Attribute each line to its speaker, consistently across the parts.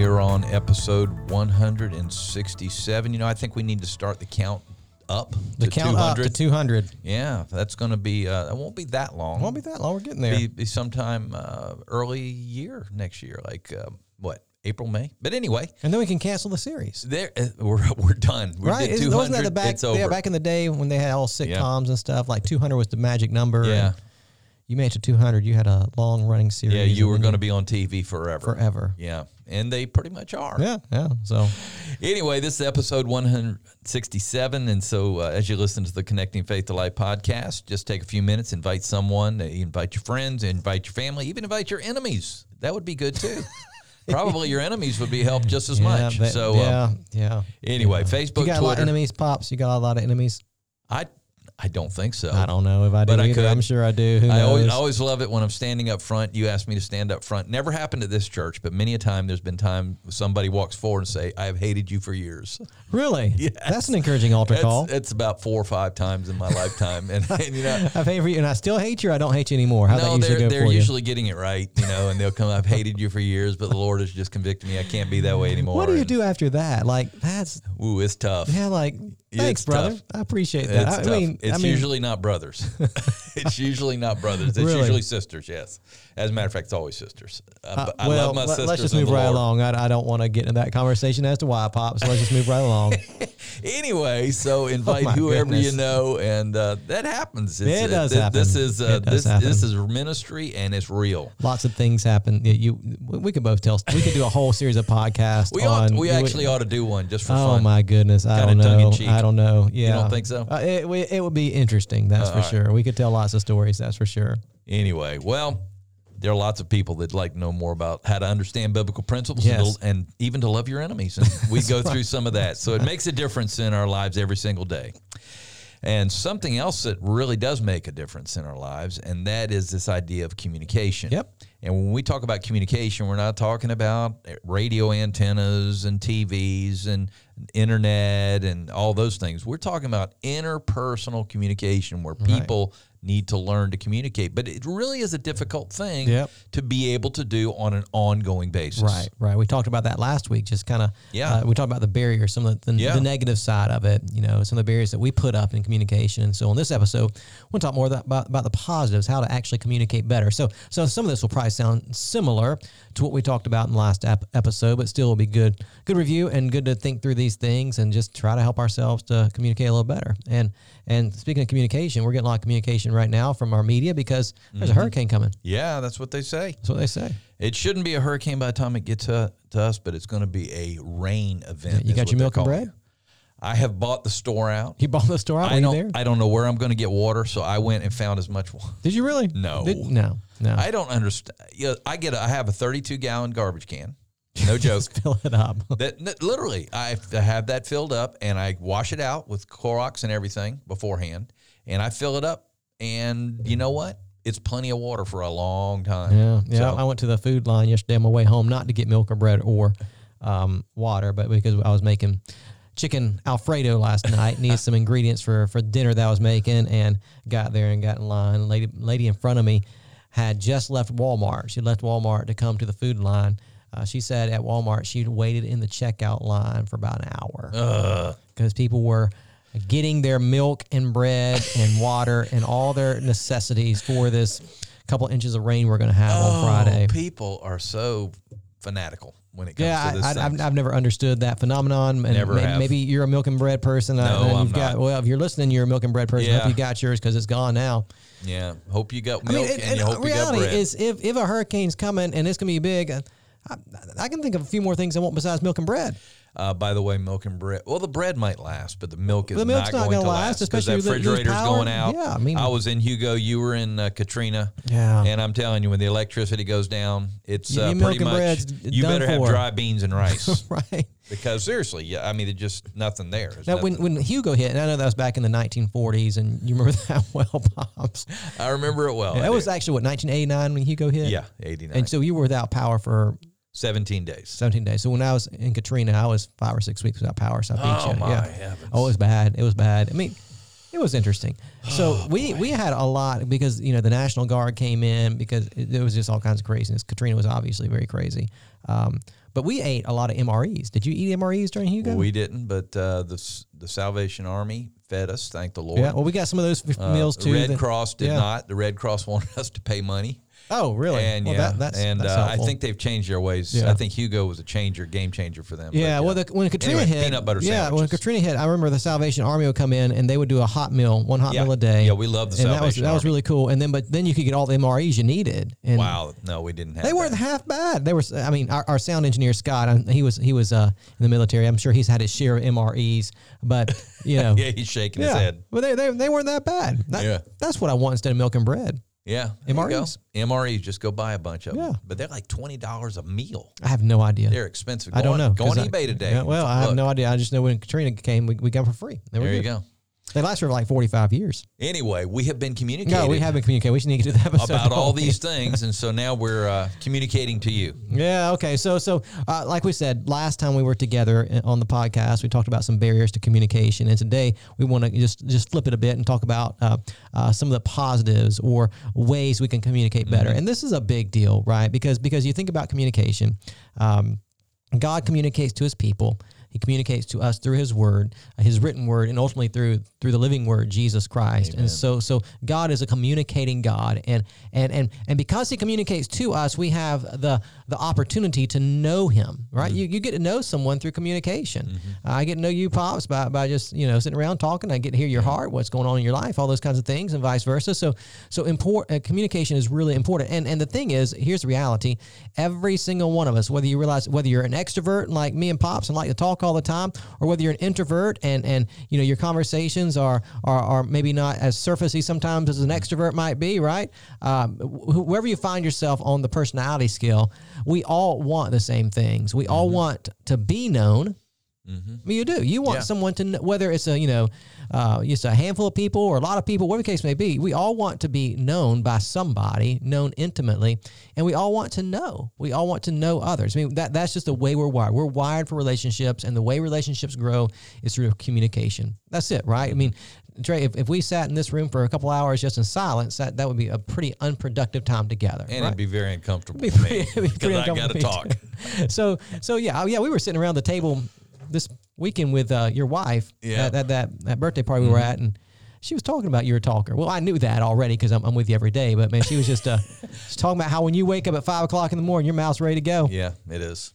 Speaker 1: We are on episode 167. You know, I think we need to start the count up
Speaker 2: The
Speaker 1: to
Speaker 2: count
Speaker 1: 200.
Speaker 2: up to 200.
Speaker 1: yeah, that's going to be. Uh, it won't be that long.
Speaker 2: Won't be that long. We're getting there.
Speaker 1: Be, be sometime uh, early year next year, like uh, what April, May. But anyway,
Speaker 2: and then we can cancel the series.
Speaker 1: there uh, we're we're done. We
Speaker 2: right?
Speaker 1: did 200.
Speaker 2: Wasn't that the back, yeah, back in the day when they had all sitcoms and stuff? Like 200 was the magic number.
Speaker 1: Yeah.
Speaker 2: and You made it to 200. You had a long running series.
Speaker 1: yeah, you were going to be on TV forever.
Speaker 2: forever.
Speaker 1: Yeah, and they pretty much are.
Speaker 2: Yeah, yeah. So
Speaker 1: Anyway, this is episode 167. And so, uh, as you listen to the Connecting Faith to Life podcast, just take a few minutes, invite someone, invite your friends, invite your family, even invite your enemies. That would be good too. Probably your enemies would be helped just as
Speaker 2: yeah,
Speaker 1: much. so,
Speaker 2: yeah,
Speaker 1: um,
Speaker 2: yeah.
Speaker 1: anyway,
Speaker 2: You
Speaker 1: Facebook,
Speaker 2: got a lot of
Speaker 1: Twitter.
Speaker 2: enemies, pops. You got a lot of enemies.
Speaker 1: I, I don't think so.
Speaker 2: I don't know if I do
Speaker 1: But I could.
Speaker 2: I'm sure I do. Who
Speaker 1: I always, I always love it when I'm standing up front. You ask me to stand up front. Never happened at this church, but many a time there's been time somebody walks forward and say, "I have hated you for years."
Speaker 2: really? Yeah. That's an encouraging altar call.
Speaker 1: It's, about four or five times in my lifetime, and, and you know,
Speaker 2: I've hated you, and I still hate you. I don't hate you anymore. How
Speaker 1: no, they're they're usually getting it right, you know, and they'll come. I've hated you for years, but the Lord has just convicted me. I can't be that way anymore.
Speaker 2: What do you
Speaker 1: and,
Speaker 2: do after that? Like that's
Speaker 1: Ooh, it's tough.
Speaker 2: yeah. Like thanks, brother.
Speaker 1: tough.
Speaker 2: I appreciate that.
Speaker 1: It's
Speaker 2: I
Speaker 1: tough.
Speaker 2: mean,
Speaker 1: it's
Speaker 2: I mean,
Speaker 1: usually not brothers. it's usually not brothers. It's
Speaker 2: Really?
Speaker 1: usually sisters. Yes, as a matter of fact, it's always sisters. Uh,
Speaker 2: Uh,
Speaker 1: I
Speaker 2: well,
Speaker 1: love my
Speaker 2: let's just move right
Speaker 1: Lord.
Speaker 2: along. I, I don't want to get into that conversation as to why, Pop. So let's just move right along.
Speaker 1: Anyway, so invite
Speaker 2: Oh
Speaker 1: whoever you know, and uh, that happens. It's,
Speaker 2: It
Speaker 1: uh,
Speaker 2: does
Speaker 1: th-
Speaker 2: happen.
Speaker 1: This is uh, this
Speaker 2: happen.
Speaker 1: this is ministry, and it's real.
Speaker 2: Lots of things happen. You, you we could both tell. We could do a whole series of podcasts.
Speaker 1: We ought, we actually ought to do one just for
Speaker 2: Oh
Speaker 1: fun.
Speaker 2: Oh my goodness! I don't know. I don't know. Yeah,
Speaker 1: don't think so?
Speaker 2: Uh, it, we- it would be interesting. That's
Speaker 1: Uh,
Speaker 2: for
Speaker 1: all right.
Speaker 2: sure. We could tell lots of stories. That's for sure.
Speaker 1: Anyway, well, there are lots of people that like to know more about how to understand biblical principles and,
Speaker 2: Yes.
Speaker 1: to- and even to love your enemies. And we go through some of that. So it makes a difference in our lives every single day. And something else that really does make a difference in our lives, and that is this idea of communication.
Speaker 2: Yep.
Speaker 1: And when we talk about communication, we're not talking about radio antennas and TVs and internet and all those things. We're talking about interpersonal communication where people need to learn to communicate. But it really is a difficult thing
Speaker 2: Yep.
Speaker 1: to be able to do on an ongoing basis.
Speaker 2: Right, right. We talked about that last week. Just kind of,
Speaker 1: Yeah.
Speaker 2: Uh, we talked about the barriers, some of the, the,
Speaker 1: Yeah.
Speaker 2: the negative side of it. You know, some of the barriers that we put up in communication. And so, on this episode, we'll talk more about about the positives, how to actually communicate better. So, so some of this will probably sound similar to what we talked about in the last ep- episode, but still will be good, good review and good to think through these things and just try to help ourselves to communicate a little better. And and speaking of communication, we're getting a lot of communication right now from our media because there's
Speaker 1: Mm-hmm.
Speaker 2: a hurricane coming.
Speaker 1: Yeah, that's what they say.
Speaker 2: That's what they say.
Speaker 1: It shouldn't be a hurricane by the time it gets to, to us, but it's going to be a rain event.
Speaker 2: You got your milk and bread?
Speaker 1: it. I have bought the store out.
Speaker 2: You bought the store out?
Speaker 1: I don't.
Speaker 2: there?
Speaker 1: I don't know where I'm going to get water, so I went and found as much. wa-
Speaker 2: Did you really?
Speaker 1: No.
Speaker 2: Did- no. No.
Speaker 1: I don't understand. I get. A, I have a 32 gallon garbage can. No joke.
Speaker 2: fill it up.
Speaker 1: that, literally, I have that filled up, and I wash it out with Clorox and everything beforehand, and I fill it up. And you know what? It's plenty of water for a long time.
Speaker 2: Yeah. Yeah.
Speaker 1: So-
Speaker 2: I went to the Food Lion yesterday on my way home, not to get milk or bread or um, water, but because I was making chicken Alfredo last night, needed some ingredients for for dinner that I was making, and got there and got in line. Lady lady in front of me had just left Walmart. She left Walmart to come to the Food Lion. Uh, she said at Walmart she'd waited in the checkout line for about an hour because people were getting their milk and bread and water and all their necessities for this couple inches of rain we're going to have on Friday.
Speaker 1: Oh, people are so fanatical when it comes
Speaker 2: Yeah,
Speaker 1: to this.
Speaker 2: I, I,
Speaker 1: thing.
Speaker 2: I've, I've never understood that phenomenon. And
Speaker 1: Never
Speaker 2: may-
Speaker 1: have.
Speaker 2: maybe you're a milk and bread person.
Speaker 1: No,
Speaker 2: and
Speaker 1: I'm
Speaker 2: you've got,
Speaker 1: not.
Speaker 2: Well, if you're listening, you're a milk and bread person. I
Speaker 1: Yeah.
Speaker 2: hope you got yours because it's gone now.
Speaker 1: yeah, hope you got
Speaker 2: I
Speaker 1: milk
Speaker 2: mean,
Speaker 1: and,
Speaker 2: and,
Speaker 1: you hope you got
Speaker 2: reality
Speaker 1: bread.
Speaker 2: is if, if a hurricane's coming and it's going to be big, I, I can think of a few more things I want besides milk and bread.
Speaker 1: Uh, by the way, milk and bread. Well, the bread might last, but the milk is
Speaker 2: The milk's
Speaker 1: not,
Speaker 2: not
Speaker 1: going
Speaker 2: gonna last,
Speaker 1: because
Speaker 2: especially
Speaker 1: that
Speaker 2: the-
Speaker 1: refrigerator's going out.
Speaker 2: Yeah, I mean-
Speaker 1: I was in Hugo. You were in uh, Katrina.
Speaker 2: Yeah.
Speaker 1: And I'm telling you, when the electricity goes down, it's uh, pretty much you better have dry beans and rice
Speaker 2: right.
Speaker 1: because seriously, yeah, I mean, there's just nothing there. There's
Speaker 2: Now, when,
Speaker 1: nothing.
Speaker 2: when Hugo hit, and I know that was back in the 1940s, and you remember that well, Pops.
Speaker 1: I remember it well. I
Speaker 2: that was
Speaker 1: do.
Speaker 2: actually what 1989 when Hugo hit.
Speaker 1: yeah, 89,
Speaker 2: And so you were without power for
Speaker 1: 17 days.
Speaker 2: 17 days. So when I was in Katrina, I was five or six weeks without power. So I beat
Speaker 1: Oh
Speaker 2: you.
Speaker 1: my
Speaker 2: yeah.
Speaker 1: heavens!
Speaker 2: Oh, it was bad. It was bad. I mean, it was interesting. So we we had a lot because you know the National Guard came in because it, there was just all kinds of craziness. Katrina was obviously very crazy. Um, but we ate a lot of MREs. Did you eat MREs during Hugo?
Speaker 1: we didn't, but uh, the the Salvation Army fed us. Thank the Lord.
Speaker 2: yeah. Well, we got some of those f-
Speaker 1: Uh,
Speaker 2: meals too.
Speaker 1: Red
Speaker 2: that-
Speaker 1: Cross did
Speaker 2: yeah.
Speaker 1: not. The Red Cross wanted us to pay money.
Speaker 2: Oh, really?
Speaker 1: And
Speaker 2: well,
Speaker 1: yeah,
Speaker 2: that, that's
Speaker 1: and
Speaker 2: that's
Speaker 1: uh, I think they've changed their ways.
Speaker 2: Yeah.
Speaker 1: I think Hugo was a changer, game changer for them.
Speaker 2: Yeah,
Speaker 1: But,
Speaker 2: well, the, when Katrina
Speaker 1: Anyway,
Speaker 2: hit,
Speaker 1: peanut butter
Speaker 2: yeah, when. Katrina hit, I remember the Salvation Army would come in and they would do a hot meal, one hot
Speaker 1: Yeah.
Speaker 2: meal a day.
Speaker 1: Yeah, we love the
Speaker 2: and that was
Speaker 1: Salvation
Speaker 2: that was really cool. And then, but then you could get all the MREs you needed. And
Speaker 1: wow, no, we didn't have.
Speaker 2: They weren't half bad. They were. I mean, our, our sound engineer Scott, um, he was he was uh, in the military. I'm sure he's had his share of MREs, but you know,
Speaker 1: Yeah, he's shaking his head.
Speaker 2: But they, they they weren't that bad. That-
Speaker 1: Yeah.
Speaker 2: that's what I want instead of milk and bread.
Speaker 1: Yeah, there.
Speaker 2: MREs.
Speaker 1: MREs, just go buy a bunch of them. Yeah. But they're like twenty dollars a meal.
Speaker 2: I have no idea.
Speaker 1: They're expensive. Go
Speaker 2: I don't
Speaker 1: on,
Speaker 2: know.
Speaker 1: Go on
Speaker 2: I-
Speaker 1: eBay today.
Speaker 2: Yeah, well, I have
Speaker 1: Look.
Speaker 2: no idea. I just know when Katrina came, we, we got them for free. They were
Speaker 1: There you go.
Speaker 2: They last for like 45 years.
Speaker 1: Anyway, we have been communicating.
Speaker 2: No, we haven't communicated. We should need to do that episode.
Speaker 1: about all these things, and so now we're uh, communicating to you.
Speaker 2: Yeah. Okay. So, so uh, like we said last time we were together uh, on the podcast, we talked about some barriers to communication, and today we want to just just flip it a bit and talk about uh, uh, some of the positives or ways we can communicate better. And this is a big deal, right? Because because you think about communication, um, God communicates to His people. He communicates to us through His Word, His written Word, and ultimately through through the living Word, Jesus Christ. And so, so God is a communicating God, and and and and because He communicates to us, we have the the opportunity to know Him. Right? You you get to know someone through communication. Uh, I get to know you, pops, by by just you know sitting around talking. I get to hear your heart, what's going on in your life, all those kinds of things, and vice versa. So so important. Uh, communication is really important. And and the thing is, here's the reality: every single one of us, whether you realize whether you're an extrovert like me and pops and like to talk all the time, or whether you're an introvert and and you know your conversations are are, are maybe not as surfacey sometimes as an extrovert might be, right? Um, wh- wherever you find yourself on the personality scale, we all want the same things. We all want to be known. I mean, you do. You want
Speaker 1: Yeah.
Speaker 2: someone to know, whether it's a you know, uh, just a handful of people or a lot of people, whatever the case may be. We all want to be known by somebody, known intimately, and we all want to know. We all want to know others. I mean, that that's just the way we're wired. We're wired for relationships, and the way relationships grow is through communication. That's it, right? I mean, Trey, if, if we sat in this room for a couple hours just in silence, that, that would be a pretty unproductive time together.
Speaker 1: And
Speaker 2: right?
Speaker 1: it'd be very uncomfortable
Speaker 2: Be
Speaker 1: for
Speaker 2: pretty-
Speaker 1: me
Speaker 2: it'd be
Speaker 1: because I got to talk.
Speaker 2: for me, too. so so yeah oh, yeah we were sitting around the table this weekend with uh, your wife
Speaker 1: Yeah.
Speaker 2: at, at that that birthday party we were at and she was talking about you're a talker. Well, I knew that already because I'm, I'm with you every day. But man, she was just uh, just talking about how when you wake up at five o'clock in the morning, your mouth's ready to go.
Speaker 1: Yeah, it is.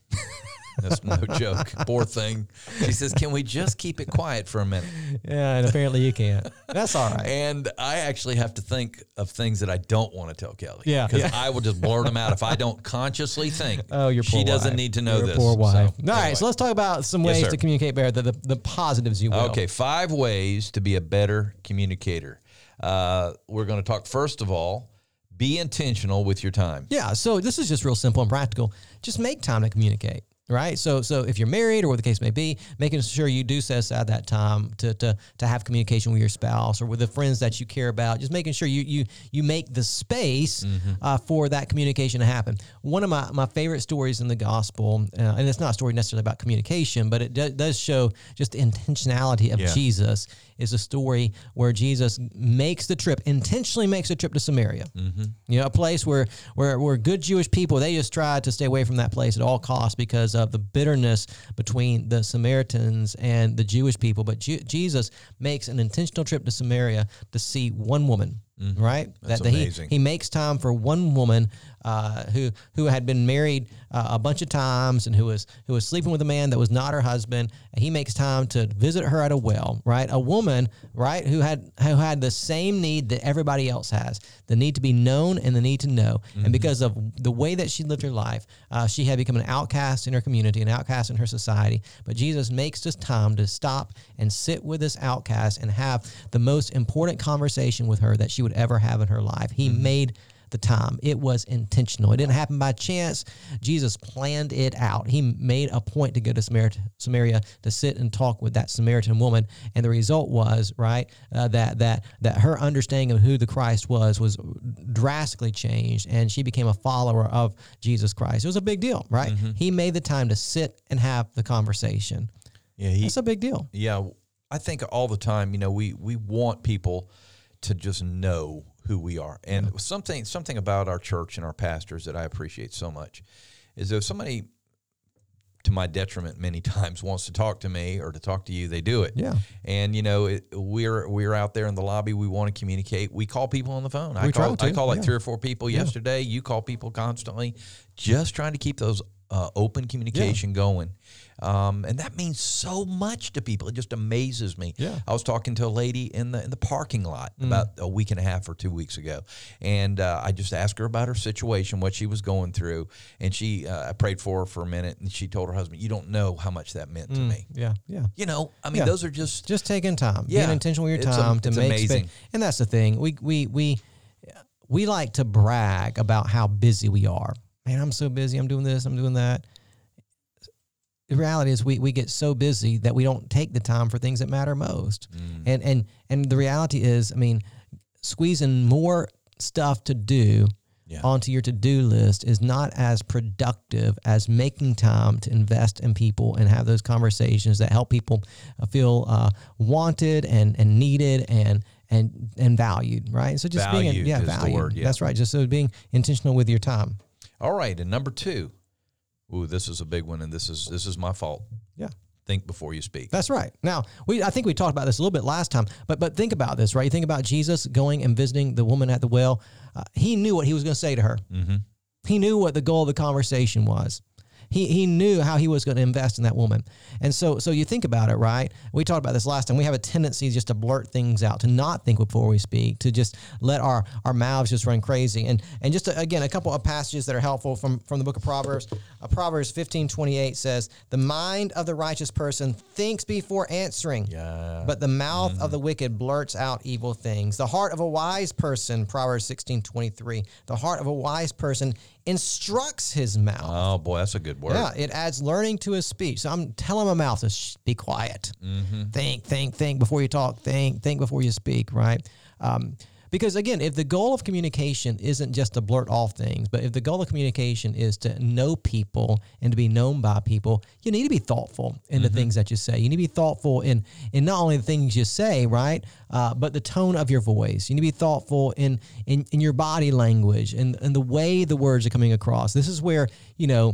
Speaker 1: That's no joke. Poor thing. She says, "Can we just keep it quiet for a minute?"
Speaker 2: Yeah, and apparently you can't. That's all right.
Speaker 1: And I actually have to think of things that I don't want to tell Kelly.
Speaker 2: Yeah,
Speaker 1: because
Speaker 2: yeah.
Speaker 1: I will just blurt them out if I don't consciously think.
Speaker 2: Oh, your poor
Speaker 1: she doesn't
Speaker 2: wife.
Speaker 1: need to know
Speaker 2: Your
Speaker 1: this.
Speaker 2: Poor wife.
Speaker 1: So,
Speaker 2: all right,
Speaker 1: anyway.
Speaker 2: so let's talk about some ways
Speaker 1: sir.
Speaker 2: to communicate better. The, the the positives you will.
Speaker 1: Okay, five ways to be a better communicator. Uh, we're going to talk first of all. Be intentional with your time.
Speaker 2: Yeah, so this is just real simple and practical. Just make time to communicate, right? So, so if you're married or what the case may be, making sure you do set aside that time to to to have communication with your spouse or with the friends that you care about. Just making sure you you you make the space uh, for that communication to happen. One of my my favorite stories in the gospel, uh, and it's not a story necessarily about communication, but it do, does show just the intentionality of
Speaker 1: Yeah.
Speaker 2: Jesus. Is a story where Jesus makes the trip, intentionally makes a trip to Samaria. Mm-hmm. You know, a place where, where where good Jewish people they just tried to stay away from that place at all costs because of the bitterness between the Samaritans and the Jewish people. But Ju- Jesus makes an intentional trip to Samaria to see one woman mm-hmm. right?
Speaker 1: That's
Speaker 2: that, that he, he makes time for one woman uh, who who had been married uh, a bunch of times and who was who was sleeping with a man that was not her husband. He makes time to visit her at a well, right? A woman, right, who had who had the same need that everybody else has, the need to be known and the need to know. And because of the way that she lived her life, uh, she had become an outcast in her community, an outcast in her society. But Jesus makes this time to stop and sit with this outcast and have the most important conversation with her that she would ever have in her life. He made the time. It was intentional. It didn't happen by chance. Jesus planned it out. He made a point to go to Samaria, Samaria to sit and talk with that Samaritan woman, and the result was right uh, that that that her understanding of who the Christ was was drastically changed, and she became a follower of Jesus Christ. It was a big deal, right? He made the time to sit and have the conversation.
Speaker 1: Yeah, he,
Speaker 2: It's a big deal.
Speaker 1: yeah. I think all the time, you know, we we want people to just know who we are, and something something about our church and our pastors that I appreciate so much is if somebody, to my detriment, many times wants to talk to me or to talk to you, they do it.
Speaker 2: Yeah.
Speaker 1: And you know, it, we're we're out there in the lobby. We want to communicate. We call people on the phone. I
Speaker 2: We try
Speaker 1: call I call like
Speaker 2: yeah.
Speaker 1: three or four people yesterday. You call people constantly, just trying to keep those uh, open communication going. Um, and that means so much to people. It just amazes me.
Speaker 2: Yeah. Mm.
Speaker 1: I was talking to a lady in the in the parking lot about a week and a half or two weeks ago, and uh, I just asked her about her situation, what she was going through, and she uh, I prayed for her for a minute, and she told her husband, "You don't know how much that meant to me."
Speaker 2: Yeah, yeah.
Speaker 1: You know, I mean,
Speaker 2: Yeah.
Speaker 1: those are just
Speaker 2: just taking time,
Speaker 1: Yeah.
Speaker 2: being intentional with your time to
Speaker 1: it's
Speaker 2: make
Speaker 1: amazing.
Speaker 2: space. And that's the thing. We we we we like to brag about how busy we are. Man, I'm so busy. I'm doing this. I'm doing that. The reality is, we we get so busy that we don't take the time for things that matter most.
Speaker 1: Mm.
Speaker 2: And and and the reality is, I mean, squeezing more stuff to do
Speaker 1: Yeah.
Speaker 2: onto your to-do list is not as productive as making time to invest in people and have those conversations that help people uh, feel uh, wanted and and needed and and and valued right so just
Speaker 1: Valued
Speaker 2: being yeah valued
Speaker 1: word, yeah.
Speaker 2: that's right just so being intentional with your time
Speaker 1: all right. And number two, ooh, this is a big one, and this is this is my fault.
Speaker 2: yeah
Speaker 1: Think before you speak.
Speaker 2: That's right. Now, we I think we talked about this a little bit last time, but but think about this, right? You think about Jesus going and visiting the woman at the well. Uh, he knew what he was going to say to her.
Speaker 1: Mm-hmm.
Speaker 2: He knew what the goal of the conversation was. He, he knew how he was going to invest in that woman. And so so you think about it, right? We talked about this last time. We have a tendency just to blurt things out, to not think before we speak, to just let our, our mouths just run crazy. And and just to, again, a couple of passages that are helpful from, from the book of Proverbs. Uh, Proverbs 15, 28 says, The mind of the righteous person thinks before answering.
Speaker 1: Yeah.
Speaker 2: But the mouth of the wicked blurts out evil things. The heart of a wise person, Proverbs 16, 23, the heart of a wise person instructs his mouth.
Speaker 1: oh boy, that's a good word.
Speaker 2: Yeah, it adds learning to his speech. So I'm telling my mouth to shh, be quiet. Think, think, think before you talk. Think, think before you speak. Right? Um, because again, if the goal of communication isn't just to blurt off things, but if the goal of communication is to know people and to be known by people, you need to be thoughtful in the things that you say. You need to be thoughtful in in not only the things you say, right, uh, but the tone of your voice. You need to be thoughtful in in, in your body language and, and the way the words are coming across. This is where you know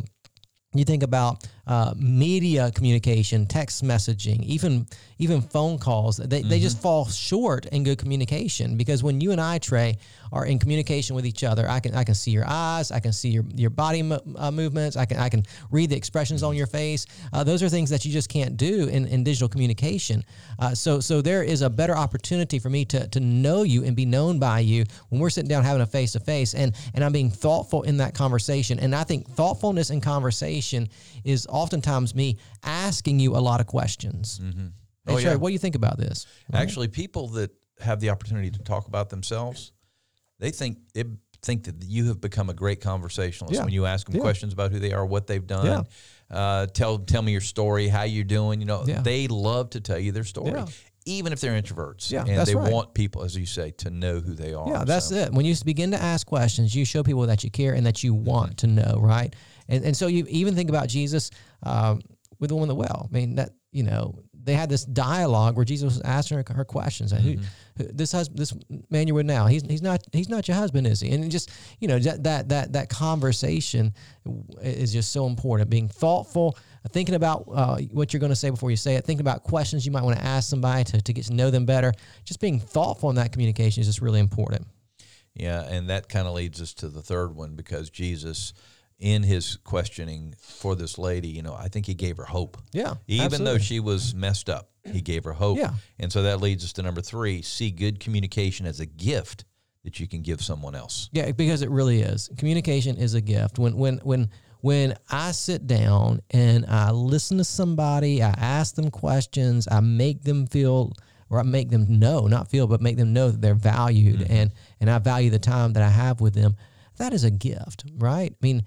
Speaker 2: you think about uh, media communication, text messaging, even even phone calls. They, they just fall short in good communication because when you and I, Trey, are in communication with each other, I can I can see your eyes, I can see your your body mo- uh, movements, I can I can read the expressions on your face. Uh, those are things that you just can't do in, in digital communication. Uh, so so there is a better opportunity for me to to know you and be known by you when we're sitting down having a face to face, and and I'm being thoughtful in that conversation. And I think thoughtfulness in conversation is oftentimes me asking you a lot of questions. Hey,
Speaker 1: Oh,
Speaker 2: Trey,
Speaker 1: yeah.
Speaker 2: what do you think about this?
Speaker 1: Actually, people that have the opportunity to talk about themselves, they think it, think that you have become a great conversationalist
Speaker 2: Yeah.
Speaker 1: when you ask them
Speaker 2: Yeah.
Speaker 1: questions about who they are, what they've done. Uh, tell tell me your story, how you're doing. You know,
Speaker 2: Yeah.
Speaker 1: they love to tell you their story,
Speaker 2: Yeah.
Speaker 1: even if they're introverts.
Speaker 2: Yeah,
Speaker 1: and they
Speaker 2: right.
Speaker 1: want people, as you say, to know who they are.
Speaker 2: Yeah, that's
Speaker 1: So,
Speaker 2: it. When you begin to ask questions, you show people that you care and that you want to know, right? And and so you even think about Jesus um, with the woman at the well. I mean, that you know they had this dialogue where Jesus was asking her, her questions. Like, who, who, this husband, this man you're with now, he's he's not he's not your husband, is he? And just you know that that that that conversation is just so important. Being thoughtful, thinking about uh, what you're going to say before you say it, thinking about questions you might want to ask somebody to, to get to know them better. Just being thoughtful in that communication is just really important.
Speaker 1: Yeah, and that kind of leads us to the third one because Jesus, in his questioning for this lady, you know, I think he gave her hope.
Speaker 2: Yeah,
Speaker 1: Even though she was messed up, he gave her hope.
Speaker 2: Yeah.
Speaker 1: And so that leads us to number three see good communication as a gift that you can give someone else.
Speaker 2: Yeah, because it really is. Communication is a gift. When when when when I sit down and I listen to somebody, I ask them questions, I make them feel or I make them know, not feel, but make them know that they're valued mm-hmm. and and I value the time that I have with them. That is a gift, right? I mean,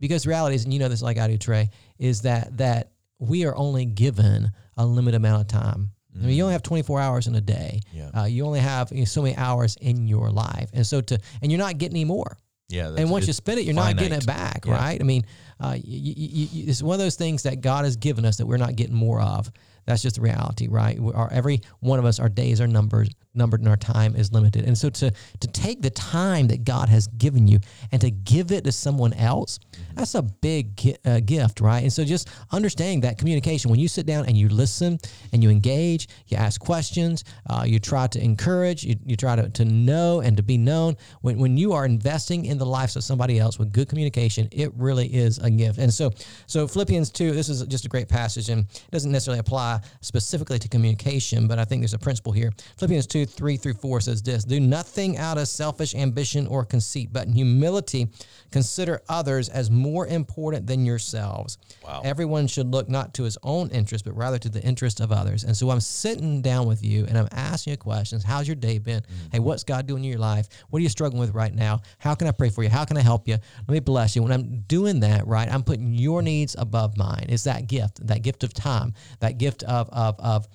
Speaker 2: because reality is, and you know this like I do, Trey, is that that we are only given a limited amount of time. I mean, you only have 24 hours in a day.
Speaker 1: Yeah.
Speaker 2: Uh, you only have you know, so many hours in your life, and so to and you're not getting any more.
Speaker 1: Yeah.
Speaker 2: And once you spend it, you're not getting it back,
Speaker 1: Yeah.
Speaker 2: right? I mean, uh, you, you, you, it's one of those things that God has given us that we're not getting more of. That's just the reality, right? We are, every one of us, our days are numbered, numbered, and our time is limited. And so, to to take the time that God has given you and to give it to someone else, that's a big uh, gift, right? And so, just understanding that communication when you sit down and you listen and you engage, you ask questions, uh, you try to encourage, you, you try to, to know and to be known. When when you are investing in the lives of somebody else with good communication, it really is a gift. And so, so Philippians two, this is just a great passage, and it doesn't necessarily apply specifically to communication, but I think there's a principle here. Philippians 2 3 through 4 says this Do nothing out of selfish ambition or conceit, but in humility consider others as more important than yourselves.
Speaker 1: Wow.
Speaker 2: Everyone should look not to his own interest, but rather to the interest of others. And so I'm sitting down with you and I'm asking you questions. How's your day been? Mm-hmm. Hey, what's God doing in your life? What are you struggling with right now? How can I pray for you? How can I help you? Let me bless you. When I'm doing that, right, I'm putting your needs above mine. It's that gift, that gift of time, that gift of of of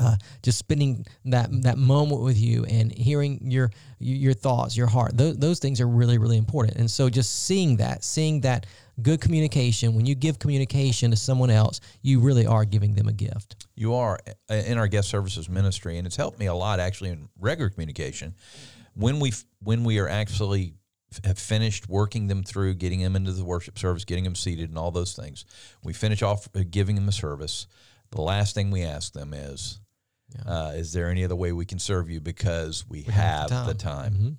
Speaker 2: uh, just spending that that moment with you and hearing your your thoughts, your heart. Those, those things are really really important. And so just seeing that, seeing that good communication. When you give communication to someone else, you really are giving them a gift.
Speaker 1: You are uh, in our guest services ministry, and it's helped me a lot actually in regular communication. When we when we are actually have finished working them through, getting them into the worship service, getting them seated, and all those things, we finish off uh, giving them a service. The last thing we ask them is, uh, "Is there any other way we can serve you?" Because we, have,
Speaker 2: have the
Speaker 1: the
Speaker 2: time.
Speaker 1: time.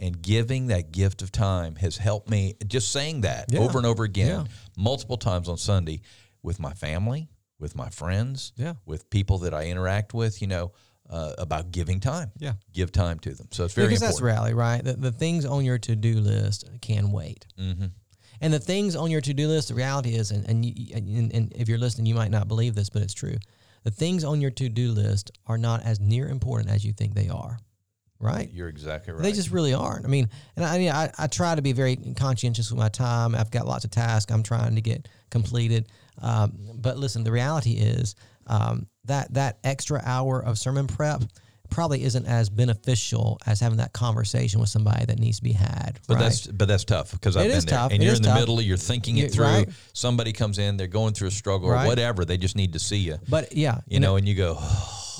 Speaker 1: And giving that gift of time has helped me. Just saying that
Speaker 2: Yeah.
Speaker 1: over and over again,
Speaker 2: Yeah.
Speaker 1: multiple times on Sunday, with my family, with my friends,
Speaker 2: Yeah.
Speaker 1: with people that I interact with, you know, uh, about giving time.
Speaker 2: Yeah.
Speaker 1: Give time to them. So it's very
Speaker 2: because that's
Speaker 1: important.
Speaker 2: reality, right? The, the things on your to do list can wait.
Speaker 1: Mm-hmm.
Speaker 2: And the things on your to do list, the reality is, and and, you, and and if you're listening, you might not believe this, but it's true. The things on your to do list are not as near important as you think they are, right?
Speaker 1: You're exactly right.
Speaker 2: They just really aren't. I mean, and I, I mean, I, I try to be very conscientious with my time. I've got lots of tasks I'm trying to get completed. Um, but listen, the reality is um, that that extra hour of sermon prep probably isn't as beneficial as having that conversation with somebody that needs to be had.
Speaker 1: But
Speaker 2: right?
Speaker 1: that's but that's tough because I've
Speaker 2: It
Speaker 1: been there.
Speaker 2: tough.
Speaker 1: And
Speaker 2: It
Speaker 1: you're in the
Speaker 2: tough.
Speaker 1: middle. You're thinking it through.
Speaker 2: right.
Speaker 1: Somebody comes in. They're going through a struggle
Speaker 2: Right.
Speaker 1: or whatever. They just need to see you.
Speaker 2: but yeah,
Speaker 1: You know, and you go,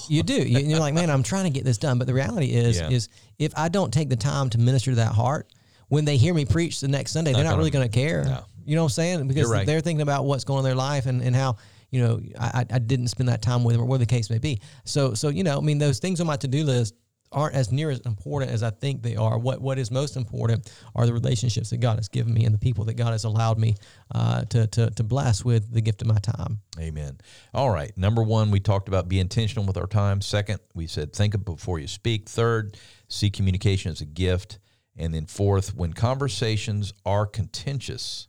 Speaker 2: You do. You, you're like, man, I'm trying to get this done. But the reality is,
Speaker 1: Yeah.
Speaker 2: is if I don't take the time to minister to that heart, when they hear me preach the next Sunday, they're not
Speaker 1: gonna-
Speaker 2: really going to care.
Speaker 1: No.
Speaker 2: You know what I'm saying? Because they're thinking about what's going on in their life and, and how you know I, I didn't spend that time with them or whatever the case may be. So so you know, I mean, those things on my to do list aren't as near as important as I think they are. What what is most important are the relationships that God has given me and the people that God has allowed me uh, to, to to bless with the gift of my time.
Speaker 1: Amen. All right. Number one, we talked about be intentional with our time. Second, we said think before you speak. Third, see communication as a gift. And then fourth, when conversations are contentious,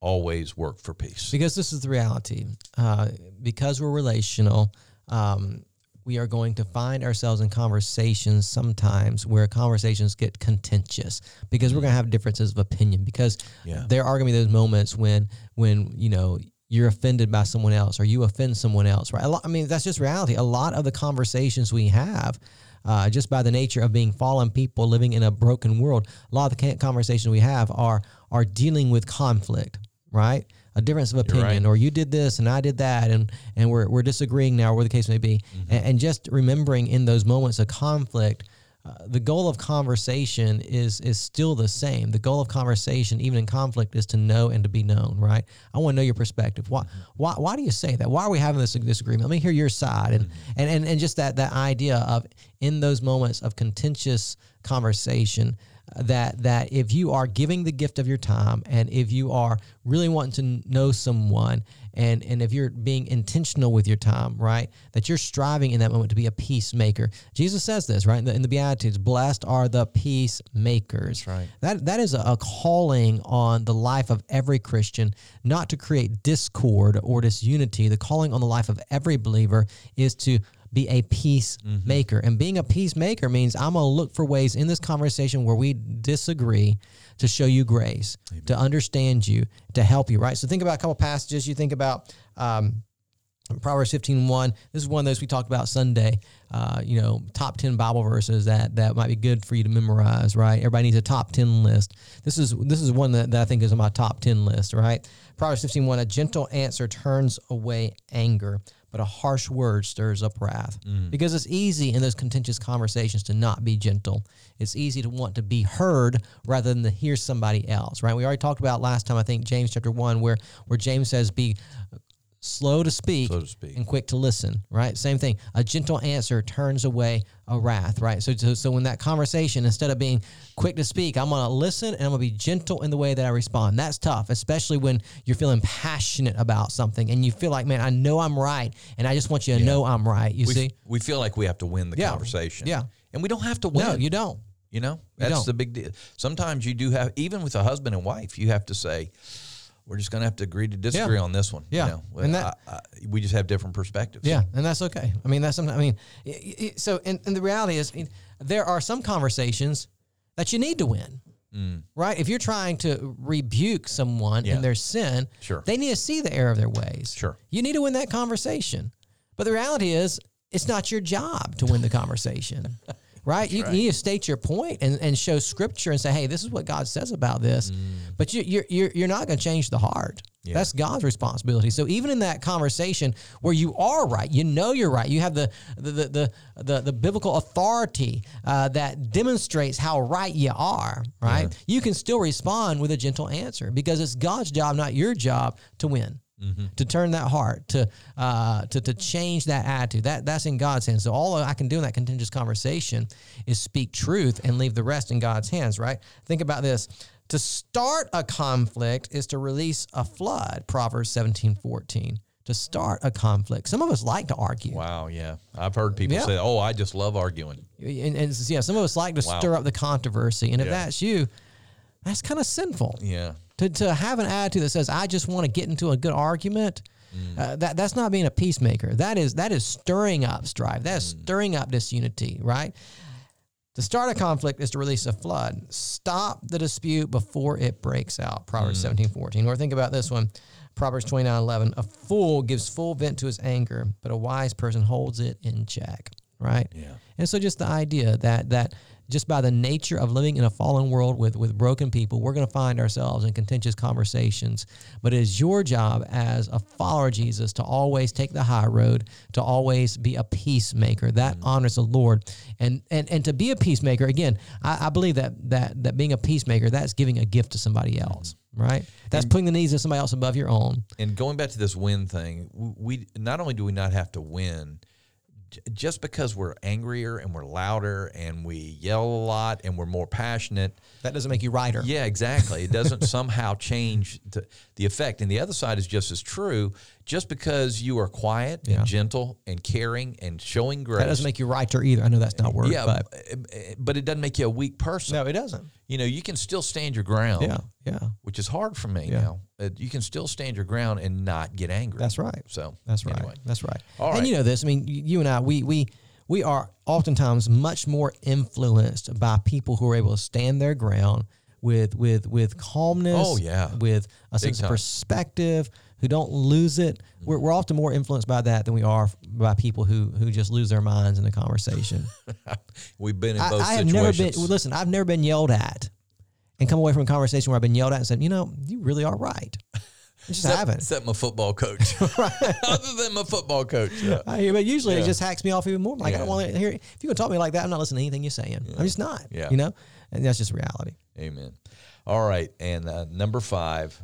Speaker 1: always work for peace.
Speaker 2: because this is the reality. Uh, because we're relational, um, we are going to find ourselves in conversations sometimes where conversations get contentious because we're going to have differences of opinion. Because
Speaker 1: Yeah.
Speaker 2: there are going to be those moments when when you know you're offended by someone else or you offend someone else, right? A lot, I mean, that's just reality. A lot of the conversations we have. Uh, just by the nature of being fallen people living in a broken world, a lot of the conversations we have are are dealing with conflict, right? A difference of opinion,
Speaker 1: right.
Speaker 2: or you did this and I did that, and and we're we're disagreeing now, or whatever the case may be, mm-hmm. and, and just remembering in those moments of conflict, uh, the goal of conversation is is still the same. The goal of conversation, even in conflict, is to know and to be known. Right? I want to know your perspective. Why mm-hmm. why why do you say that? Why are we having this disagreement? Let me hear your side, and mm-hmm. and and, and just that that idea of in those moments of contentious conversation that that if you are giving the gift of your time and if you are really wanting to know someone and and if you're being intentional with your time right that you're striving in that moment to be a peacemaker. Jesus says this right in the, in the beatitudes blessed are the peacemakers.
Speaker 1: That's right.
Speaker 2: that that is a, a calling on the life of every christian not to create discord or disunity. The calling on the life of every believer is to be a peacemaker. And being a peacemaker means I'm going to look for ways in this conversation where we disagree to show you grace, to understand you, to help you, right? So think about a couple passages. You think about um, Proverbs 15, 1. This is one of those we talked about Sunday. Uh, you know, top 10 Bible verses that that might be good for you to memorize, right? Everybody needs a top 10 list. This is this is one that, that I think is on my top 10 list, right? Proverbs 15, 1. A gentle answer turns away anger, but a harsh word stirs up wrath. Mm. Because it's easy in those contentious conversations to not be gentle. It's easy to want to be heard rather than to hear somebody else, right? We already talked about last time, I think, James chapter 1, where, where James says, be slow to speak,
Speaker 1: Slow to speak.
Speaker 2: and quick to listen, right? Same thing. A gentle answer turns away a wrath, right? So, so, so in that conversation, instead of being quick to speak, I'm going to listen and I'm going to be gentle in the way that I respond. That's tough, especially when you're feeling passionate about something and you feel like, man, I know I'm right and I just want you to know I'm right. You
Speaker 1: We,
Speaker 2: see?
Speaker 1: we feel like we have to win the
Speaker 2: Yeah.
Speaker 1: conversation.
Speaker 2: Yeah.
Speaker 1: And we don't have to win.
Speaker 2: No, you don't.
Speaker 1: You know, that's
Speaker 2: don't.
Speaker 1: the big deal. Sometimes you do have, even with a husband and wife, you have to say, we're just going to have to agree to disagree on this one.
Speaker 2: Yeah.
Speaker 1: You know,
Speaker 2: And that-
Speaker 1: I, I, we just have different perspectives.
Speaker 2: Yeah, and that's okay. I mean, that's something. I mean, so and, and the reality is, I mean, there are some conversations that you need to win. Right? If you're trying to rebuke someone
Speaker 1: Mm. Yeah.
Speaker 2: in their sin,
Speaker 1: Sure.
Speaker 2: they need to see the error of their ways.
Speaker 1: Sure.
Speaker 2: You need to win that conversation. But the reality is, it's not your job to win the conversation. Right? You, you need to state your point and, and show scripture and say, hey, this is what God says about this. But you, you're, you're, you're not going to change the heart.
Speaker 1: Yeah.
Speaker 2: That's God's responsibility. So even in that conversation where you are right, you know you're right, you have the the the the, the, the biblical authority uh, that demonstrates how right you are. Right, you can still respond with a gentle answer because it's God's job, not your job, to win. To turn that heart, to uh, to to change that attitude, that that's in God's hands. So all I can do in that contentious conversation is speak truth and leave the rest in God's hands. Right? Think about this: to start a conflict is to release a flood. Proverbs seventeen fourteen. To start a conflict, some of us like to argue.
Speaker 1: Wow. Yeah. I've heard people
Speaker 2: Yeah.
Speaker 1: say, oh, I just love arguing.
Speaker 2: And, and yeah, some of us like to
Speaker 1: Wow.
Speaker 2: stir up the controversy. And if
Speaker 1: Yeah.
Speaker 2: that's you, that's kind of sinful.
Speaker 1: Yeah.
Speaker 2: To, to have an attitude that says, I just want to get into a good argument,
Speaker 1: Mm.
Speaker 2: uh, that, that's not being a peacemaker. That is, that is stirring up strife. That is
Speaker 1: Mm.
Speaker 2: stirring up disunity, right? To start a conflict is to release a flood. Stop the dispute before it breaks out. Proverbs
Speaker 1: Mm.
Speaker 2: seventeen fourteen. Or think about this one. Proverbs twenty nine eleven. A fool gives full vent to his anger, but a wise person holds it in check. Right?
Speaker 1: Yeah.
Speaker 2: And so just the idea that that just by the nature of living in a fallen world with with broken people, we're going to find ourselves in contentious conversations. But it is your job as a follower of Jesus to always take the high road, to always be a peacemaker. That mm-hmm. honors the Lord, and and and to be a peacemaker. Again, I, I believe that that that being a peacemaker, that's giving a gift to somebody mm-hmm. else. Right? That's putting the needs of somebody else above your own.
Speaker 1: And going back to this win thing, we not only do we not have to win, just because we're angrier and we're louder and we yell a lot and we're more passionate,
Speaker 2: That doesn't make you righter.
Speaker 1: yeah, exactly. It doesn't somehow change the, the effect. And the other side is just as true. Just because you are quiet
Speaker 2: Yeah.
Speaker 1: and gentle and caring and showing grace,
Speaker 2: That doesn't make you righter either. I know that's not word,
Speaker 1: yeah,
Speaker 2: but
Speaker 1: but it doesn't make you a weak person.
Speaker 2: no, it doesn't.
Speaker 1: You know, you can still stand your ground.
Speaker 2: Yeah, yeah.
Speaker 1: Which is hard for me
Speaker 2: Yeah.
Speaker 1: now. Uh, you can still stand your ground and not get angry.
Speaker 2: That's right.
Speaker 1: So
Speaker 2: That's right.
Speaker 1: anyway.
Speaker 2: That's right.
Speaker 1: All
Speaker 2: and you know this. I mean, you and I, we we we are oftentimes much more influenced by people who are able to stand their ground with with with calmness.
Speaker 1: Oh, yeah.
Speaker 2: With a sense
Speaker 1: time.
Speaker 2: of perspective, who don't lose it. We're, we're often more influenced by that than we are by people who who just lose their minds in the conversation.
Speaker 1: We've been in
Speaker 2: I,
Speaker 1: both
Speaker 2: I have never been. Listen, I've never been yelled at, and come away from a conversation where I've been yelled at and said, you know, you really are right. just
Speaker 1: except,
Speaker 2: haven't.
Speaker 1: except my football coach. Other than my football coach. Yeah.
Speaker 2: I hear, but usually
Speaker 1: Yeah.
Speaker 2: it just hacks me off even more. Like I don't want to hear. If you can talk to me like that, I'm not listening to anything you're saying. I'm just not.
Speaker 1: Yeah.
Speaker 2: You know, and that's just reality.
Speaker 1: Amen. All right. And uh, number five,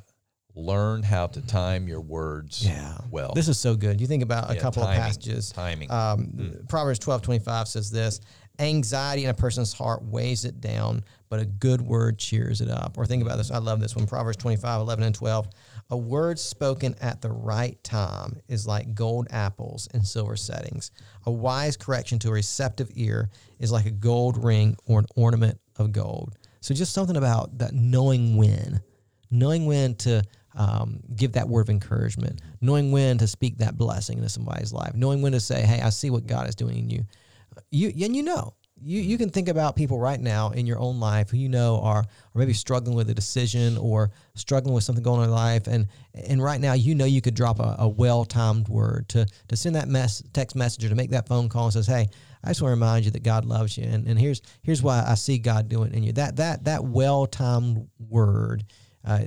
Speaker 1: learn how to time your words yeah. well.
Speaker 2: This is so good. You think about a couple
Speaker 1: timing,
Speaker 2: of passages.
Speaker 1: timing.
Speaker 2: Um, Proverbs twelve twenty five says this anxiety in a person's heart weighs it down, but a good word cheers it up. Or think about this. I love this one. Proverbs 25, 11, and 12. A word spoken at the right time is like gold apples in silver settings. A wise correction to a receptive ear is like a gold ring or an ornament of gold. So just something about that knowing when, knowing when to um, give that word of encouragement, knowing when to speak that blessing into somebody's life, knowing when to say, "Hey, I see what God is doing in you." You and you know, you you can think about people right now in your own life who you know are are maybe struggling with a decision or struggling with something going on in their life, and and right now you know you could drop a, a well timed word to to send that mess text message or to make that phone call and says, "Hey, I just want to remind you that God loves you, and, and here's here's why I see God doing in you." That that that well timed word. Uh,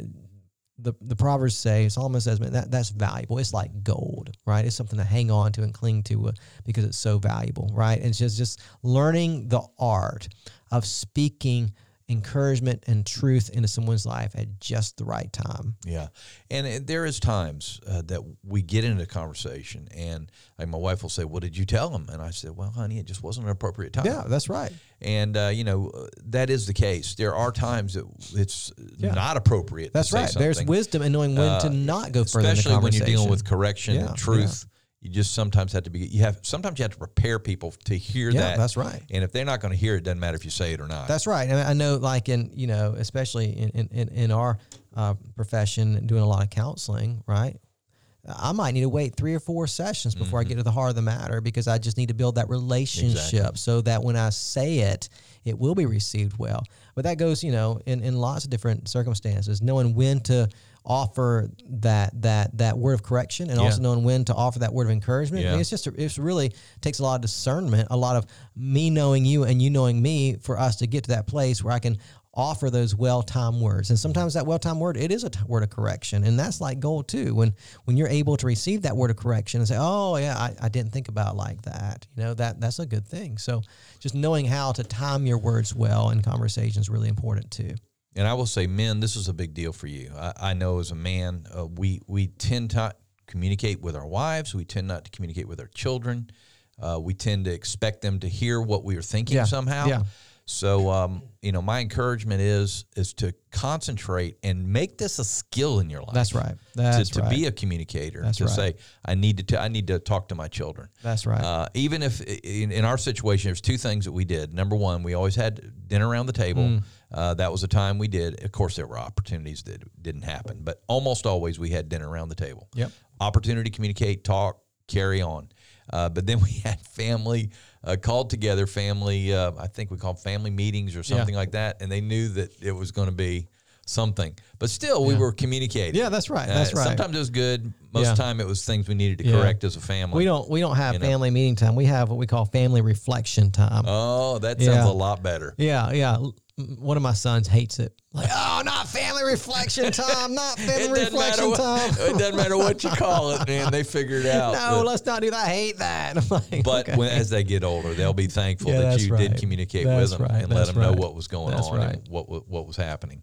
Speaker 2: the, the Proverbs say, Solomon says, man, that, that's valuable. It's like gold, right? It's something to hang on to and cling to uh, because it's so valuable, right? And it's just, just learning the art of speaking encouragement and truth into someone's life at just the right time.
Speaker 1: Yeah, and it, there is times uh, that we get into a conversation, and like my wife will say, "What did you tell him?" And I said, "Well, honey, it just wasn't an appropriate time."
Speaker 2: Yeah, that's right.
Speaker 1: And uh, you know that is the case. There are times that it's
Speaker 2: Yeah.
Speaker 1: not appropriate.
Speaker 2: That's
Speaker 1: to say
Speaker 2: right. There's wisdom in knowing when to
Speaker 1: uh,
Speaker 2: not go further in the
Speaker 1: especially when you're dealing with correction
Speaker 2: Yeah,
Speaker 1: and truth. You just sometimes have to be. You have sometimes you have to prepare people to hear
Speaker 2: Yeah,
Speaker 1: that.
Speaker 2: that's right.
Speaker 1: And if they're not going to hear it, doesn't matter if you say it or not.
Speaker 2: That's right. And I know, like in you know, especially in in, in, in our uh, profession, doing a lot of counseling, right? I might need to wait three or four sessions before I mm-hmm. get to the heart of the matter because I just need to build that relationship
Speaker 1: Exactly.
Speaker 2: so that when I say it, it will be received well. But that goes, you know, in, in lots of different circumstances, knowing when to offer that that that word of correction and
Speaker 1: Yeah.
Speaker 2: also knowing when to offer that word of encouragement. I
Speaker 1: Yeah.
Speaker 2: mean, it's just a, it's really takes a lot of discernment, a lot of me knowing you and you knowing me for us to get to that place where I can offer those well-timed words. And sometimes that well-timed word it is a t- word of correction, and that's like gold too. When when you're able to receive that word of correction and say, "Oh yeah, I, I didn't think about it like that," you know that that's a good thing. So just knowing how to time your words well in conversation is really important too.
Speaker 1: And I will say, men, this is a big deal for you. I, I know as a man, uh, we we tend to communicate with our wives. We tend not to communicate with our children. Uh, we tend to expect them to hear what we are thinking
Speaker 2: Yeah,
Speaker 1: somehow.
Speaker 2: yeah.
Speaker 1: So, um, you know, my encouragement is is to concentrate and make this a skill in your life.
Speaker 2: That's right. That's
Speaker 1: to,
Speaker 2: right.
Speaker 1: to be a communicator.
Speaker 2: That's
Speaker 1: to
Speaker 2: right.
Speaker 1: say, I need to. T- I need to talk to my children.
Speaker 2: That's right.
Speaker 1: Uh, even if in, in our situation, there's two things that we did. Number one, we always had dinner around the table.
Speaker 2: Mm.
Speaker 1: Uh, that was a time we did. Of course, there were opportunities that didn't happen, but almost always we had dinner around the table.
Speaker 2: Yep.
Speaker 1: Opportunity to communicate, talk, carry on. Uh, but then we had family uh, called together, family. Uh, I think we called family meetings or something like that, and they knew that it was going to be something. But still, we were communicating.
Speaker 2: Yeah, that's right.
Speaker 1: Uh,
Speaker 2: That's right.
Speaker 1: Sometimes it was good. Most
Speaker 2: Yeah.
Speaker 1: of the time, it was things we needed to
Speaker 2: Yeah.
Speaker 1: correct as a family.
Speaker 2: we don't we don't have
Speaker 1: you know.
Speaker 2: family meeting time. We have what we call family reflection time.
Speaker 1: Oh, that
Speaker 2: Yeah.
Speaker 1: sounds a lot better.
Speaker 2: Yeah, yeah. One of my sons hates it. Like, oh, not family reflection time, not family
Speaker 1: It doesn't, matter
Speaker 2: reflection
Speaker 1: what,
Speaker 2: time.
Speaker 1: it doesn't matter what you call it, man. They figure it out.
Speaker 2: no,
Speaker 1: But-
Speaker 2: let's not do that. I hate that. Like,
Speaker 1: but
Speaker 2: okay.
Speaker 1: when, as they get older, they'll be thankful
Speaker 2: Yeah,
Speaker 1: that you did communicate
Speaker 2: That's
Speaker 1: with them
Speaker 2: right.
Speaker 1: and let
Speaker 2: That's
Speaker 1: them know what was going
Speaker 2: That's
Speaker 1: on
Speaker 2: right.
Speaker 1: and what what was happening.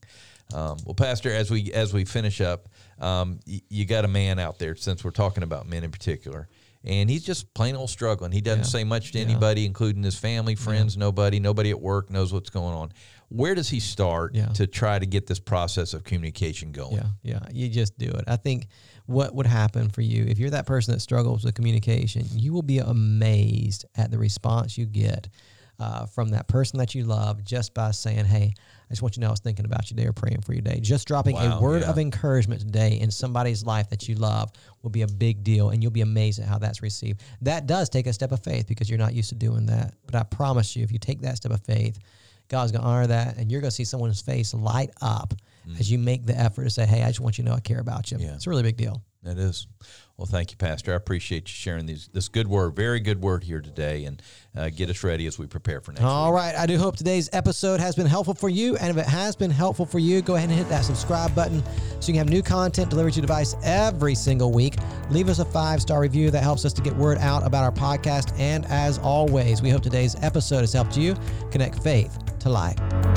Speaker 1: Um, well, Pastor, as we as we finish up, um, y- you got a man out there since we're talking about men in particular, and he's just plain old struggling. He doesn't
Speaker 2: Yeah.
Speaker 1: say much to
Speaker 2: Yeah.
Speaker 1: anybody, including his family, friends, nobody, nobody at work knows what's going on. Where does he start
Speaker 2: Yeah.
Speaker 1: to try to get this process of communication going?
Speaker 2: Yeah, yeah. You just do it. I think what would happen for you if you're that person that struggles with communication, you will be amazed at the response you get uh, from that person that you love just by saying, "Hey, I just want you to know I was thinking about you today or praying for you today." Just dropping
Speaker 1: Wow,
Speaker 2: a word
Speaker 1: yeah.
Speaker 2: of encouragement today in somebody's life that you love will be a big deal, and you'll be amazed at how that's received. That does take a step of faith because you're not used to doing that. But I promise you, if you take that step of faith, God's going to honor that, and you're going to see someone's face light up as you make the effort to say, "Hey, I just want you to know I care about you."
Speaker 1: Yeah.
Speaker 2: It's a really big deal.
Speaker 1: It is. Well, thank you, Pastor. I appreciate you sharing these this good word, very good word here today, and uh, get us ready as we prepare for next.
Speaker 2: All
Speaker 1: week.
Speaker 2: right. I do hope today's episode has been helpful for you. And if it has been helpful for you, go ahead and hit that subscribe button so you can have new content delivered to your device every single week. Leave us a five star review that helps us to get word out about our podcast. And as always, we hope today's episode has helped you connect faith to life.